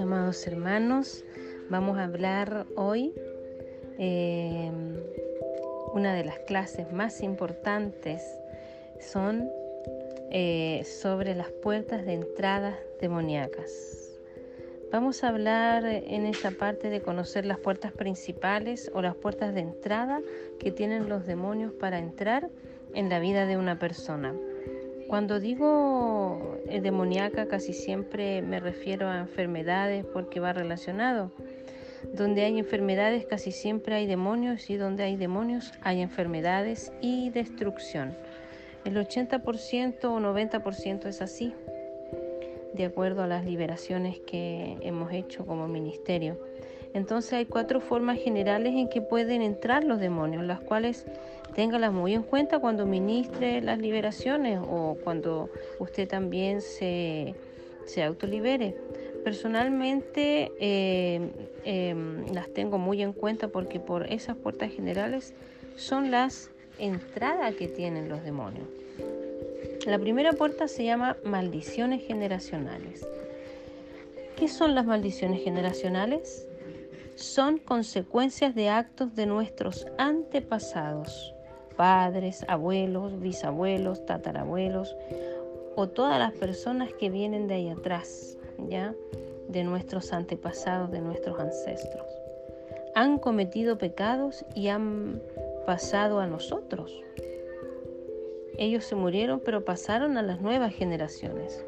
amados hermanos. Vamos a hablar hoy eh, una de las clases más importantes son eh, sobre las puertas de entrada demoníacas. Vamos a hablar en esta parte de conocer las puertas principales o las puertas de entrada que tienen los demonios para entrar en la vida de una persona. Cuando digo eh, demoníaca casi siempre me refiero a enfermedades porque va relacionado. Donde hay enfermedades casi siempre hay demonios y donde hay demonios hay enfermedades y destrucción. El 80% o 90% es así, de acuerdo a las liberaciones que hemos hecho como ministerio. Entonces hay cuatro formas generales en que pueden entrar los demonios, las cuales téngalas muy en cuenta cuando ministre las liberaciones o cuando usted también se, se autolibere. Personalmente eh, em, las tengo muy en cuenta porque por esas puertas generales son las entradas que tienen los demonios. La primera puerta se llama maldiciones generacionales. ¿Qué son las maldiciones generacionales? Son consecuencias de actos de nuestros antepasados padres, abuelos, bisabuelos, tatarabuelos o todas las personas que vienen de ahí atrás, ¿ya? De nuestros antepasados, de nuestros ancestros. Han cometido pecados y han pasado a nosotros. Ellos se murieron, pero pasaron a las nuevas generaciones.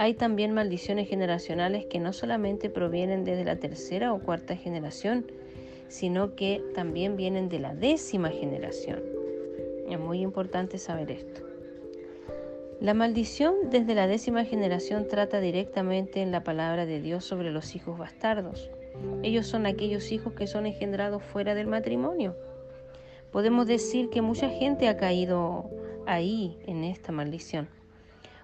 Hay también maldiciones generacionales que no solamente provienen desde la tercera o cuarta generación, sino que también vienen de la décima generación. Es muy importante saber esto. La maldición desde la décima generación trata directamente en la palabra de Dios sobre los hijos bastardos. Ellos son aquellos hijos que son engendrados fuera del matrimonio. Podemos decir que mucha gente ha caído ahí en esta maldición.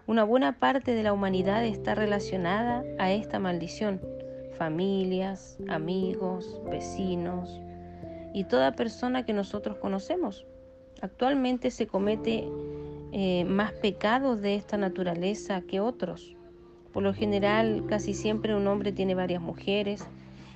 Una buena parte de la humanidad está relacionada a esta maldición familias, amigos, vecinos y toda persona que nosotros conocemos. Actualmente se comete eh, más pecados de esta naturaleza que otros. Por lo general, casi siempre un hombre tiene varias mujeres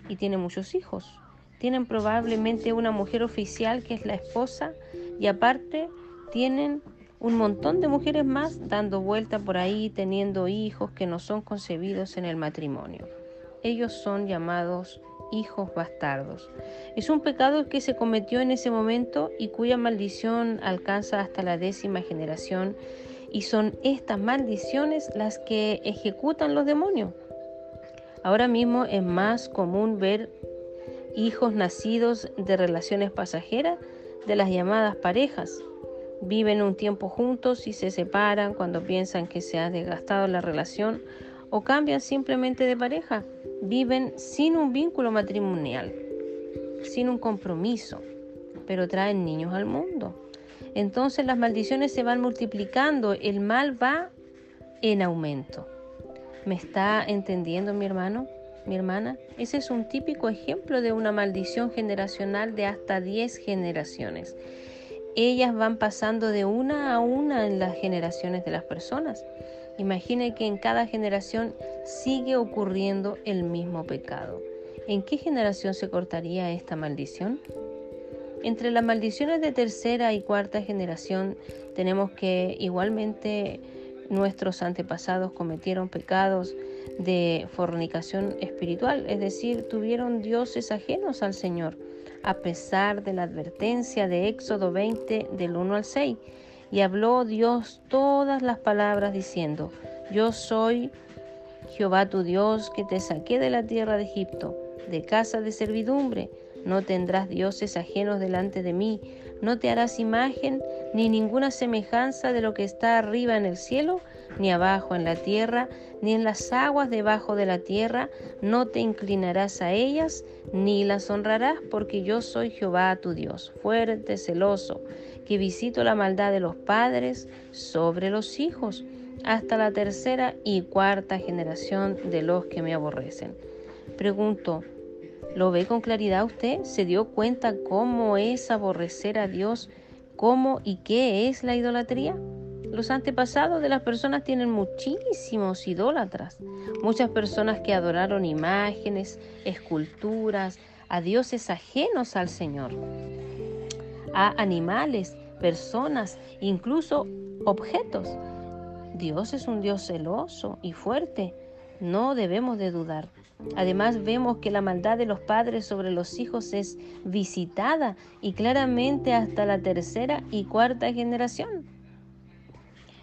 y tiene muchos hijos. Tienen probablemente una mujer oficial que es la esposa y aparte tienen un montón de mujeres más dando vuelta por ahí teniendo hijos que no son concebidos en el matrimonio ellos son llamados hijos bastardos. Es un pecado que se cometió en ese momento y cuya maldición alcanza hasta la décima generación y son estas maldiciones las que ejecutan los demonios. Ahora mismo es más común ver hijos nacidos de relaciones pasajeras de las llamadas parejas. Viven un tiempo juntos y se separan cuando piensan que se ha desgastado la relación o cambian simplemente de pareja viven sin un vínculo matrimonial, sin un compromiso, pero traen niños al mundo. Entonces las maldiciones se van multiplicando, el mal va en aumento. ¿Me está entendiendo mi hermano, mi hermana? Ese es un típico ejemplo de una maldición generacional de hasta 10 generaciones. Ellas van pasando de una a una en las generaciones de las personas. Imagine que en cada generación sigue ocurriendo el mismo pecado. ¿En qué generación se cortaría esta maldición? Entre las maldiciones de tercera y cuarta generación tenemos que igualmente nuestros antepasados cometieron pecados de fornicación espiritual, es decir, tuvieron dioses ajenos al Señor, a pesar de la advertencia de Éxodo 20 del 1 al 6 y habló Dios todas las palabras diciendo, yo soy Jehová tu Dios que te saqué de la tierra de Egipto, de casa de servidumbre. No tendrás dioses ajenos delante de mí, no te harás imagen ni ninguna semejanza de lo que está arriba en el cielo, ni abajo en la tierra, ni en las aguas debajo de la tierra, no te inclinarás a ellas, ni las honrarás, porque yo soy Jehová tu Dios, fuerte, celoso, que visito la maldad de los padres sobre los hijos, hasta la tercera y cuarta generación de los que me aborrecen. Pregunto, ¿lo ve con claridad usted? ¿Se dio cuenta cómo es aborrecer a Dios? ¿Cómo y qué es la idolatría? Los antepasados de las personas tienen muchísimos idólatras, muchas personas que adoraron imágenes, esculturas, a dioses ajenos al Señor, a animales, personas, incluso objetos. Dios es un Dios celoso y fuerte, no debemos de dudar. Además vemos que la maldad de los padres sobre los hijos es visitada y claramente hasta la tercera y cuarta generación.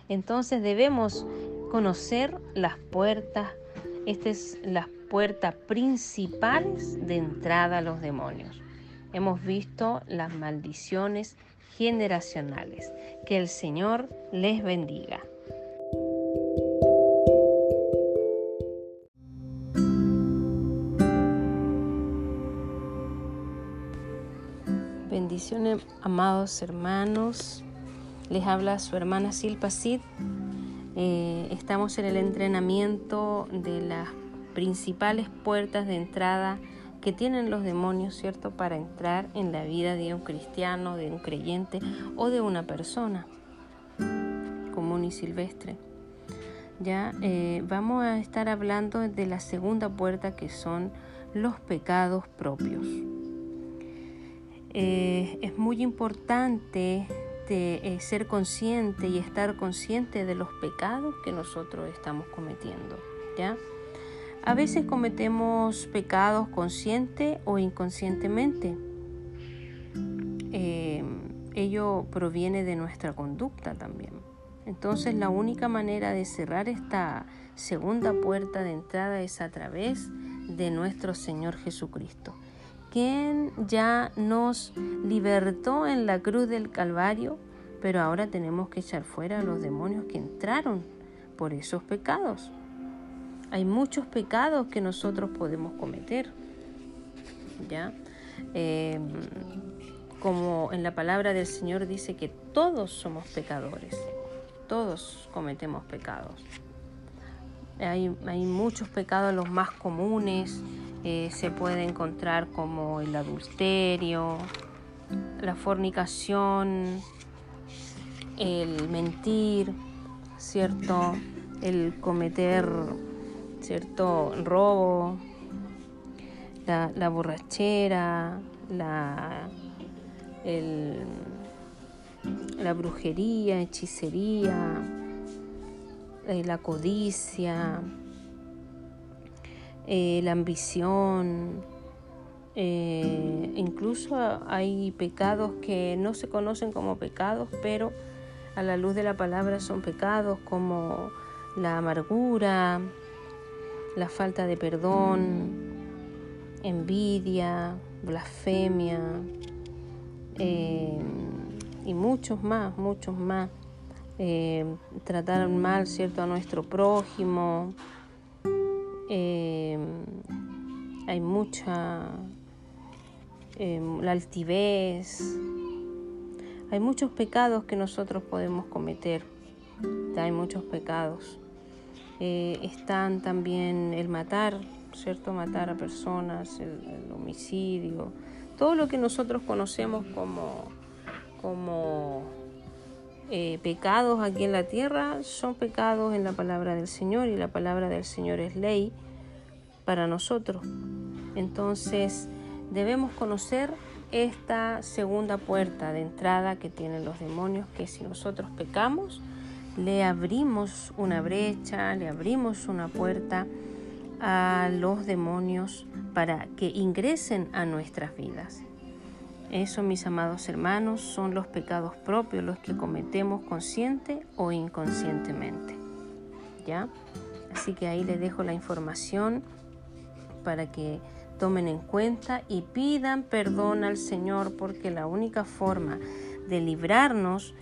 Entonces debemos conocer las puertas, estas es las puertas principales de entrada a los demonios. Hemos visto las maldiciones generacionales. Que el Señor les bendiga. Bendiciones, amados hermanos. Les habla su hermana Silpa Cid. Eh, estamos en el entrenamiento de las principales puertas de entrada que tienen los demonios, ¿cierto?, para entrar en la vida de un cristiano, de un creyente o de una persona común y silvestre. Ya eh, vamos a estar hablando de la segunda puerta que son los pecados propios. Eh, es muy importante eh, ser consciente y estar consciente de los pecados que nosotros estamos cometiendo. ¿ya? A veces cometemos pecados consciente o inconscientemente. Eh, ello proviene de nuestra conducta también. Entonces la única manera de cerrar esta segunda puerta de entrada es a través de nuestro Señor Jesucristo quien ya nos libertó en la cruz del Calvario, pero ahora tenemos que echar fuera a los demonios que entraron por esos pecados. Hay muchos pecados que nosotros podemos cometer, ¿ya? Em, como en la palabra del Señor dice que todos somos pecadores, todos cometemos pecados. Hay, hay muchos pecados, los más comunes, eh, se puede encontrar como el adulterio, la fornicación, el mentir, ¿cierto? El cometer, ¿cierto? Robo, la, borrachera, la, la brujería, hechicería, eh, la codicia, eh, la ambición, eh, incluso hay pecados que no se conocen como pecados, pero a la luz de la palabra son pecados como la amargura, la falta de perdón, envidia, blasfemia eh, y muchos más, muchos más. tratar mal, ¿cierto?, a nuestro prójimo, Em, hay mucha em, la altivez, hay muchos pecados que nosotros podemos cometer, hay muchos pecados. Eh, están también el matar, ¿cierto? Matar a personas, el, homicidio, todo lo que nosotros conocemos como, como eh, pecados aquí en la tierra son pecados en la palabra del Señor y la palabra del Señor es ley para nosotros. Entonces debemos conocer esta segunda puerta de entrada que tienen los demonios, que si nosotros pecamos, le abrimos una brecha, le abrimos una puerta a los demonios para que ingresen a nuestras vidas. Eso, mis amados hermanos, son los pecados propios, los que cometemos consciente o inconscientemente. ¿Ya? Así que ahí les dejo la información para que tomen en cuenta y pidan perdón al Señor, porque la única forma de librarnos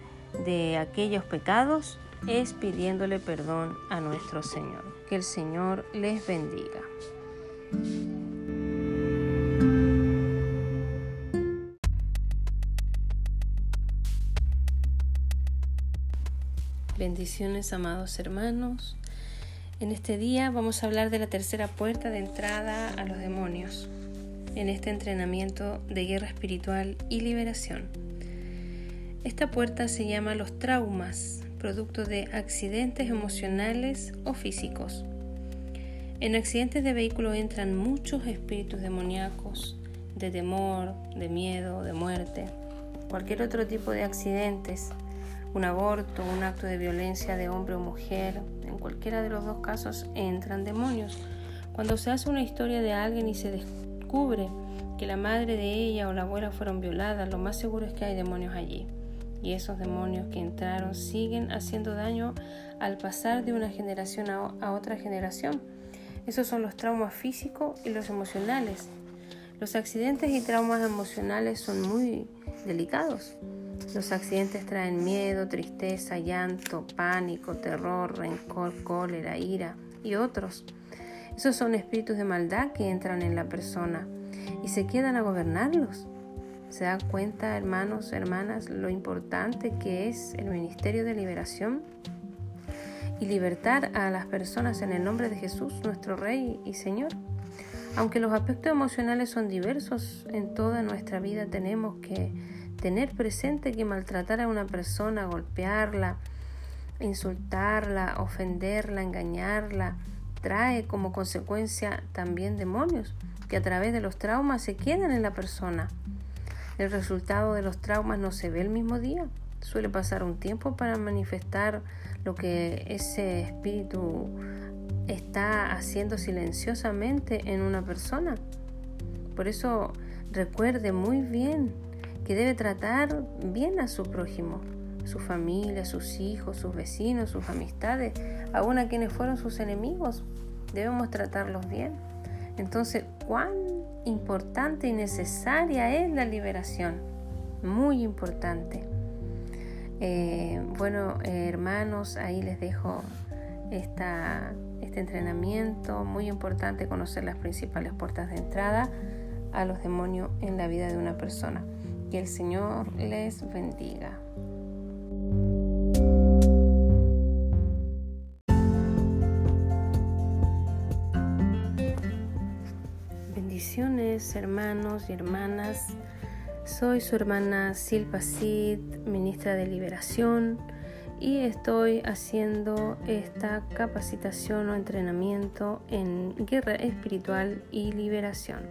de aquellos pecados es pidiéndole perdón a nuestro Señor. Que el Señor les bendiga. Bendiciones, amados hermanos. En este día vamos a hablar de la tercera puerta de entrada a los demonios, en este entrenamiento de guerra espiritual y liberación. Esta puerta se llama los traumas, producto de accidentes emocionales o físicos. En accidentes de vehículo entran muchos espíritus demoníacos, de temor, de miedo, de muerte, cualquier otro tipo de accidentes, un aborto, un acto de violencia de hombre o mujer, en cualquiera de los dos casos entran demonios. Cuando se hace una historia de alguien y se descubre que la madre de ella o la abuela fueron violadas, lo más seguro es que hay demonios allí. Y esos demonios que entraron siguen haciendo daño al pasar de una generación a, otra generación. Esos son los traumas físicos y los emocionales. Los accidentes y traumas emocionales son muy delicados. Los accidentes traen miedo, tristeza, llanto, pánico, terror, rencor, cólera, ira y otros. Esos son espíritus de maldad que entran en la persona y se quedan a gobernarlos. ¿Se dan cuenta, hermanos, hermanas, lo importante que es el ministerio de liberación? Y libertar a las personas en el nombre de Jesús, nuestro Rey y Señor. Aunque los aspectos emocionales son diversos en toda nuestra vida, tenemos que tener presente que maltratar a una persona, golpearla, insultarla, ofenderla, engañarla, trae como consecuencia también demonios que a través de los traumas se quedan en la persona. El resultado de los traumas no se ve el mismo día. Suele pasar un tiempo para manifestar lo que ese espíritu está haciendo silenciosamente en una persona. Por eso recuerde muy bien que debe tratar bien a su prójimo, su familia, sus hijos, sus vecinos, sus amistades, aún a quienes fueron sus enemigos. Debemos tratarlos bien. Entonces, ¿cuán importante y necesaria es la liberación? Muy importante. Eh, bueno, hermanos, ahí les dejo esta, este entrenamiento. Muy importante conocer las principales puertas de entrada a los demonios en la vida de una persona. Que el Señor les bendiga. hermanos y hermanas. Soy su hermana Silva Sid, ministra de Liberación, y estoy haciendo esta capacitación o entrenamiento en guerra espiritual y liberación.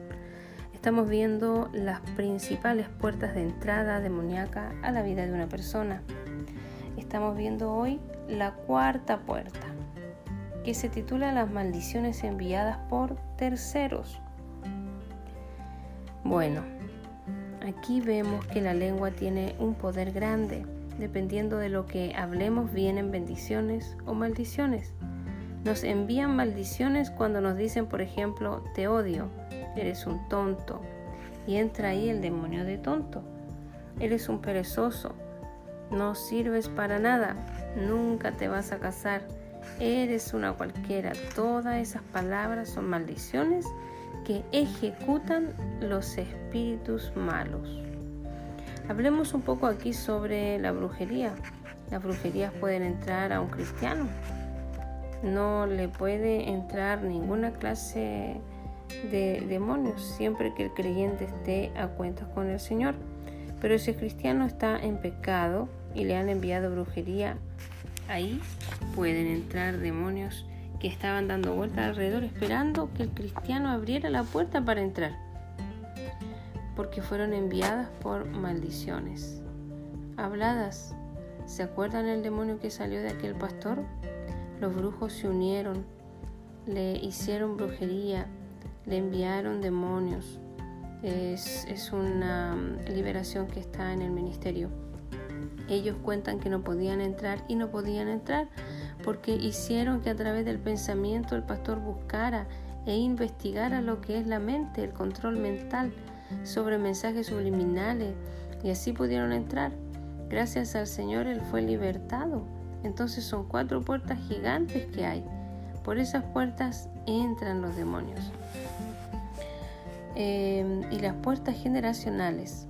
Estamos viendo las principales puertas de entrada demoníaca a la vida de una persona. Estamos viendo hoy la cuarta puerta, que se titula Las maldiciones enviadas por terceros. Bueno, aquí vemos que la lengua tiene un poder grande. Dependiendo de lo que hablemos, vienen bendiciones o maldiciones. Nos envían maldiciones cuando nos dicen, por ejemplo, te odio, eres un tonto. Y entra ahí el demonio de tonto. Eres un perezoso, no sirves para nada, nunca te vas a casar, eres una cualquiera. Todas esas palabras son maldiciones que ejecutan los espíritus malos. Hablemos un poco aquí sobre la brujería. Las brujerías pueden entrar a un cristiano. No le puede entrar ninguna clase de demonios siempre que el creyente esté a cuentas con el Señor. Pero si el cristiano está en pecado y le han enviado brujería, ahí pueden entrar demonios que estaban dando vueltas alrededor esperando que el cristiano abriera la puerta para entrar, porque fueron enviadas por maldiciones. Habladas, ¿se acuerdan el demonio que salió de aquel pastor? Los brujos se unieron, le hicieron brujería, le enviaron demonios. Es, es una mm, liberación que está en el ministerio. Ellos cuentan que no podían entrar y no podían entrar porque hicieron que a través del pensamiento el pastor buscara e investigara lo que es la mente, el control mental sobre mensajes subliminales y así pudieron entrar. Gracias al Señor Él fue libertado. Entonces son cuatro puertas gigantes que hay. Por esas puertas entran los demonios. Eh, y las puertas generacionales.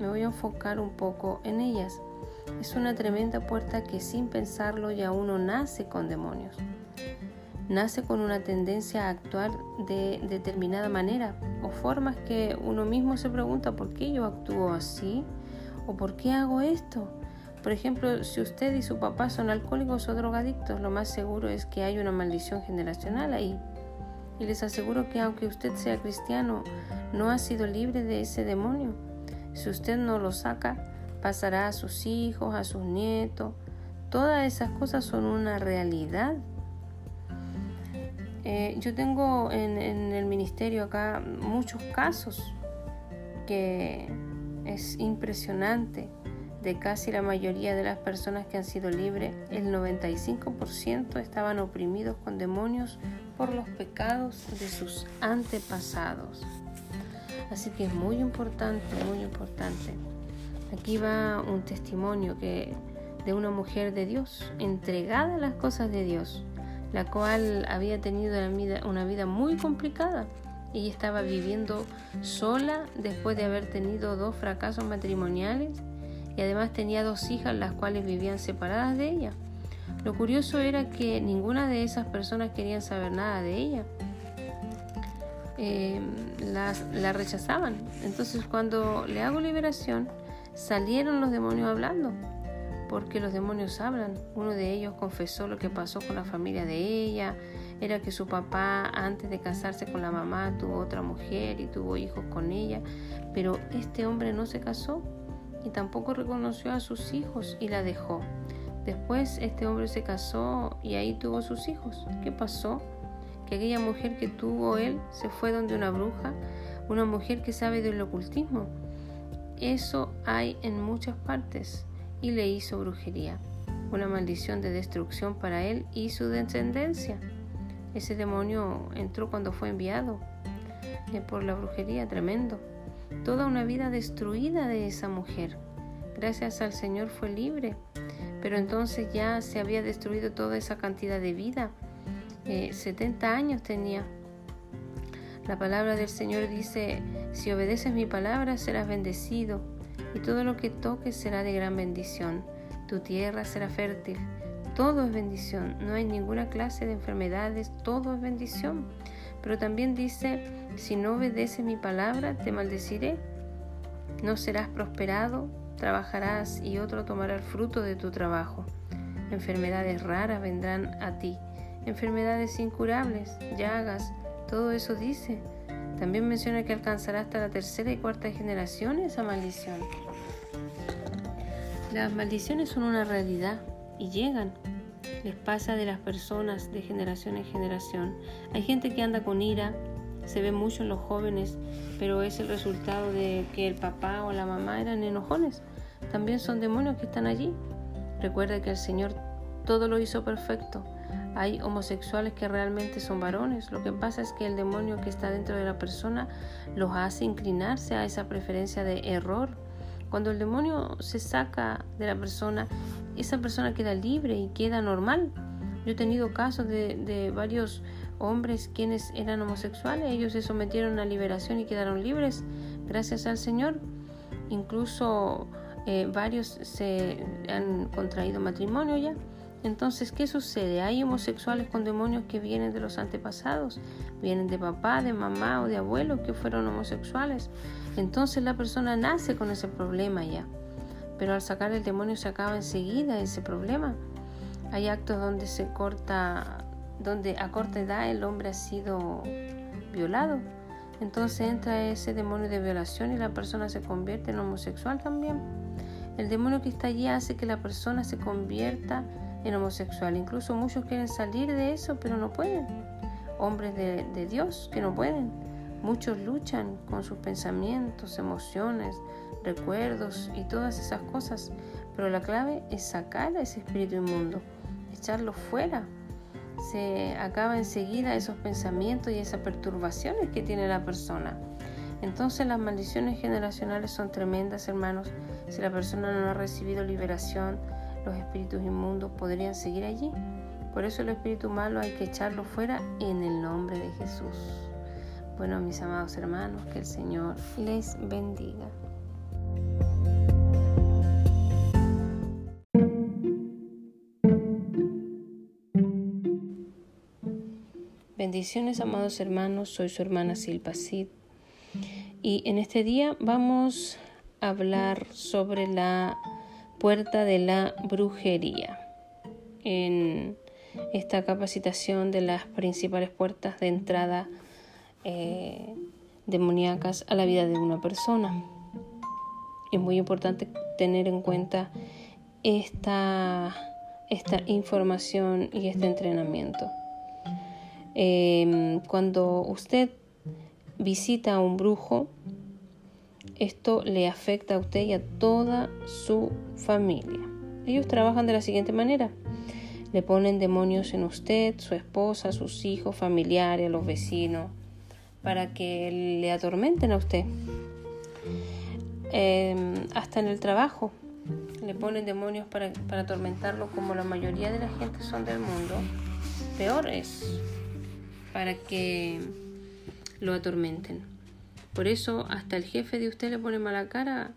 Me voy a enfocar un poco en ellas. Es una tremenda puerta que sin pensarlo ya uno nace con demonios. Nace con una tendencia a actuar de determinada manera o formas que uno mismo se pregunta por qué yo actúo así o por qué hago esto. Por ejemplo, si usted y su papá son alcohólicos o drogadictos, lo más seguro es que hay una maldición generacional ahí. Y les aseguro que aunque usted sea cristiano, no ha sido libre de ese demonio. Si usted no lo saca, pasará a sus hijos, a sus nietos. Todas esas cosas son una realidad. Eh, yo tengo en, en el ministerio acá muchos casos que es impresionante de casi la mayoría de las personas que han sido libres, el 95% estaban oprimidos con demonios por los pecados de sus antepasados. Así que es muy importante, muy importante. Aquí va un testimonio de una mujer de Dios, entregada a las cosas de Dios, la cual había tenido una vida, una vida muy complicada. Ella estaba viviendo sola después de haber tenido dos fracasos matrimoniales y además tenía dos hijas las cuales vivían separadas de ella. Lo curioso era que ninguna de esas personas querían saber nada de ella. Eh, las, la rechazaban. Entonces cuando le hago liberación, salieron los demonios hablando, porque los demonios hablan. Uno de ellos confesó lo que pasó con la familia de ella, era que su papá antes de casarse con la mamá tuvo otra mujer y tuvo hijos con ella, pero este hombre no se casó y tampoco reconoció a sus hijos y la dejó. Después este hombre se casó y ahí tuvo sus hijos. ¿Qué pasó? Que aquella mujer que tuvo él se fue donde una bruja, una mujer que sabe del ocultismo. Eso hay en muchas partes y le hizo brujería, una maldición de destrucción para él y su descendencia. Ese demonio entró cuando fue enviado eh, por la brujería, tremendo toda una vida destruida de esa mujer. Gracias al Señor fue libre, pero entonces ya se había destruido toda esa cantidad de vida. 70 eh, años tenía. La palabra del Señor dice, si obedeces mi palabra serás bendecido y todo lo que toques será de gran bendición. Tu tierra será fértil. Todo es bendición. No hay ninguna clase de enfermedades. Todo es bendición. Pero también dice, si no obedeces mi palabra, te maldeciré. No serás prosperado, trabajarás y otro tomará el fruto de tu trabajo. Enfermedades raras vendrán a ti, enfermedades incurables, llagas, todo eso dice. También menciona que alcanzará hasta la tercera y cuarta generación esa maldición. Las maldiciones son una realidad y llegan les pasa de las personas de generación en generación. Hay gente que anda con ira, se ve mucho en los jóvenes, pero es el resultado de que el papá o la mamá eran enojones. También son demonios que están allí. Recuerda que el Señor todo lo hizo perfecto. Hay homosexuales que realmente son varones. Lo que pasa es que el demonio que está dentro de la persona los hace inclinarse a esa preferencia de error. Cuando el demonio se saca de la persona, esa persona queda libre y queda normal. Yo he tenido casos de, varios hombres quienes eran homosexuales, ellos se sometieron a liberación y quedaron libres gracias al Señor. Incluso eh, varios se han contraído matrimonio ya. Entonces, ¿qué sucede? Hay homosexuales con demonios que vienen de los antepasados, vienen de papá, de mamá o de abuelos que fueron homosexuales. Entonces la persona nace con ese problema ya pero al sacar el demonio se acaba enseguida ese problema. Hay actos donde se corta, donde a corta edad el hombre ha sido violado. Entonces entra ese demonio de violación y la persona se convierte en homosexual también. El demonio que está allí hace que la persona se convierta en homosexual. Incluso muchos quieren salir de eso, pero no pueden. Hombres de, Dios que no pueden. Muchos luchan con sus pensamientos, emociones, recuerdos y todas esas cosas, pero la clave es sacar a ese espíritu inmundo, echarlo fuera. Se acaba enseguida esos pensamientos y esas perturbaciones que tiene la persona. Entonces las maldiciones generacionales son tremendas, hermanos. Si la persona no ha recibido liberación, los espíritus inmundos podrían seguir allí. Por eso el espíritu malo hay que echarlo fuera en el nombre de Jesús. Bueno, mis amados hermanos, que el Señor les bendiga. Bendiciones, amados hermanos, soy su hermana Silpa Cid y en este día vamos a hablar sobre la puerta de la brujería. En esta capacitación de las principales puertas de entrada eh, demoníacas a la vida de una persona. Es muy importante tener en cuenta esta, esta información y este entrenamiento. Em, cuando usted visita a un brujo, esto le afecta a usted y a toda su familia. Ellos trabajan de la siguiente manera. Le ponen demonios en usted, su esposa, sus hijos, familiares, los vecinos, para que le atormenten a usted. Em, hasta en el trabajo le ponen demonios para, para atormentarlo como la mayoría de la gente son del mundo. Peor es para que lo atormenten. Por eso hasta el jefe de usted le pone mala cara.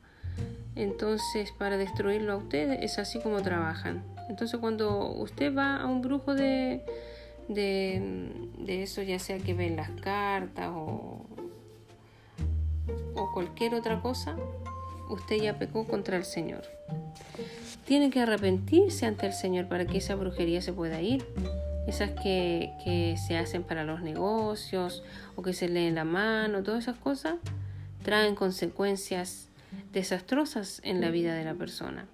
Entonces para destruirlo a usted es así como trabajan. Entonces cuando usted va a un brujo de, de, eso, ya sea que ven las cartas o, o cualquier otra cosa, usted ya pecó contra el Señor. Tiene que arrepentirse ante el Señor para que esa brujería se pueda ir. Esas que, que se hacen para los negocios o que se leen la mano, todas esas cosas traen consecuencias desastrosas en la vida de la persona.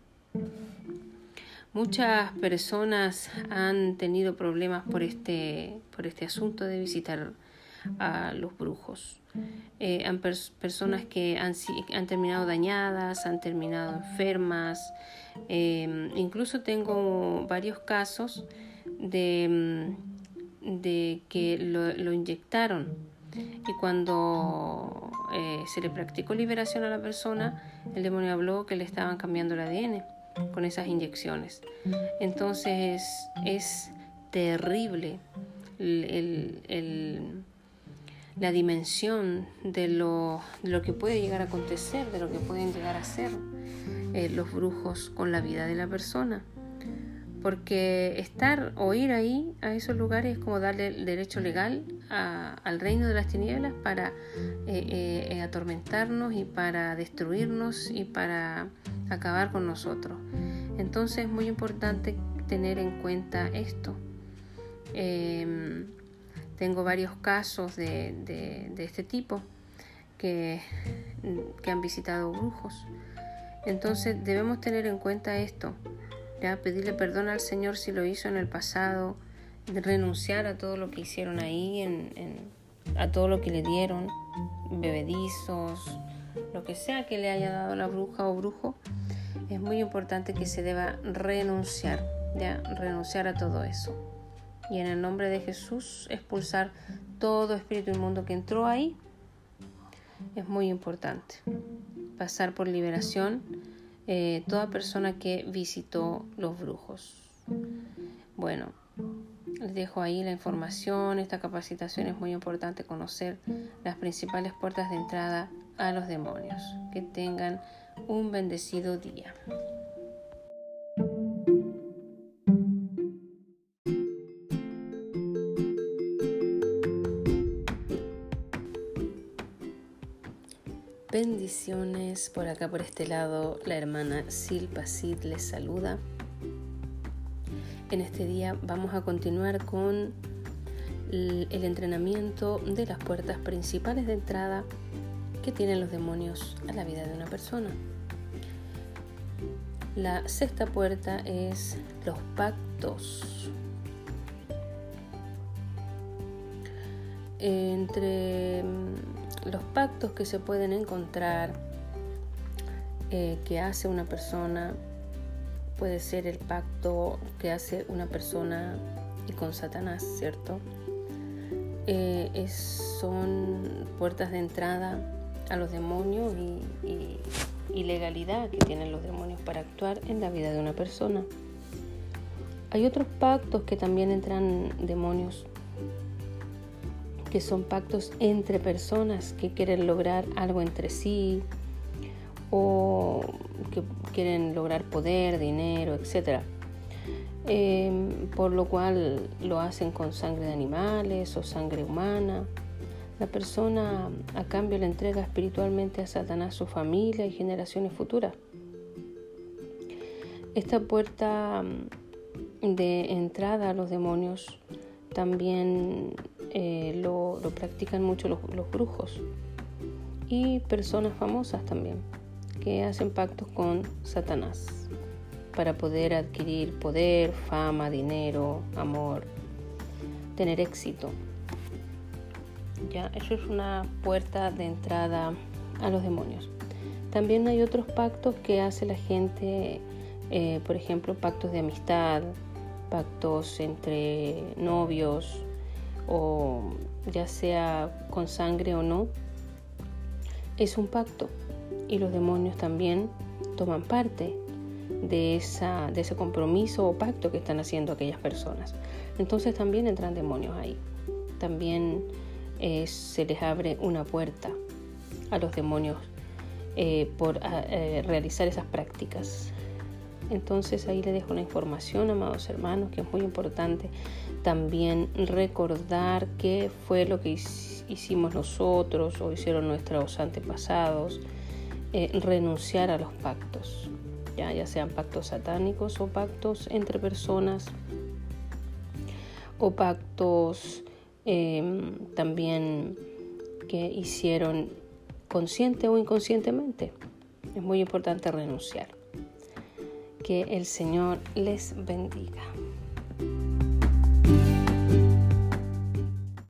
Muchas personas han tenido problemas por este, por este asunto de visitar a los brujos. Eh, han personas que han, han, terminado dañadas, han terminado enfermas. Eh, incluso tengo varios casos de, mm, de que lo, lo, inyectaron y cuando eh, se le practicó liberación a la persona, el demonio habló que le estaban cambiando el ADN con esas inyecciones. Entonces es terrible la dimensión de lo, lo, que puede llegar a acontecer, de lo que pueden llegar a hacer eh, los brujos con la vida de la persona. Porque estar o ir ahí a esos lugares es como darle el derecho legal al reino de las tinieblas para eh, eh, atormentarnos y para destruirnos y para acabar con nosotros. Entonces es muy importante tener en cuenta esto. Em, tengo varios casos de, este tipo que, que, han visitado brujos. Entonces debemos tener en cuenta esto. ¿Ya? Pedirle perdón al Señor si lo hizo en el pasado, renunciar a todo lo que hicieron ahí, a todo lo que le dieron, bebedizos, lo que sea que le haya dado la bruja o brujo, es muy importante que se deba renunciar, ya, renunciar a todo eso. Y en el nombre de Jesús expulsar todo espíritu inmundo que entró ahí. Es muy importante. Pasar por liberación eh, toda persona que visitó los brujos. Bueno, les dejo ahí la información. Esta capacitación es muy importante conocer las principales puertas de entrada a los demonios. Que tengan un bendecido día. Por acá por este lado, la hermana Silpa Sid les saluda. En este día vamos a continuar con el entrenamiento de las puertas principales de entrada que tienen los demonios a la vida de una persona. La sexta puerta es los pactos. Entre los pactos que se pueden encontrar eh, que hace una persona, puede ser el pacto que hace una persona y con Satanás, ¿cierto? Eh, son puertas de entrada a los demonios y, legalidad que tienen los demonios para actuar en la vida de una persona. Hay otros pactos que también entran demonios, que son pactos entre personas que quieren lograr algo entre sí o que quieren lograr poder, dinero, etc. Em, por lo cual lo hacen con sangre de animales o sangre humana la persona a cambio le entrega espiritualmente a Satanás su familia y generaciones futuras. Esta puerta mm, de entrada a los demonios también eh, lo, practican mucho los, los brujos y personas famosas también que hacen pactos con Satanás para poder adquirir poder, fama, dinero, amor, tener éxito. Ya, eso es una puerta de entrada a los demonios. También hay otros pactos que hace la gente, eh, por ejemplo, pactos de amistad, pactos entre novios o ya sea con sangre o no. Es un pacto y los demonios también toman parte de, esa, de ese compromiso o pacto que están haciendo aquellas personas. Entonces también entran demonios ahí. También eh, se les abre una puerta a los demonios eh, por eh, realizar esas prácticas. Entonces ahí le dejo la información, amados hermanos, que es muy importante también recordar qué fue lo que hicimos nosotros o hicieron nuestros antepasados, renunciar a los pactos, ya, ya sean pactos satánicos o pactos entre personas o pactos Em, también que hicieron consciente o inconscientemente. Es muy importante renunciar. Que el Señor les bendiga.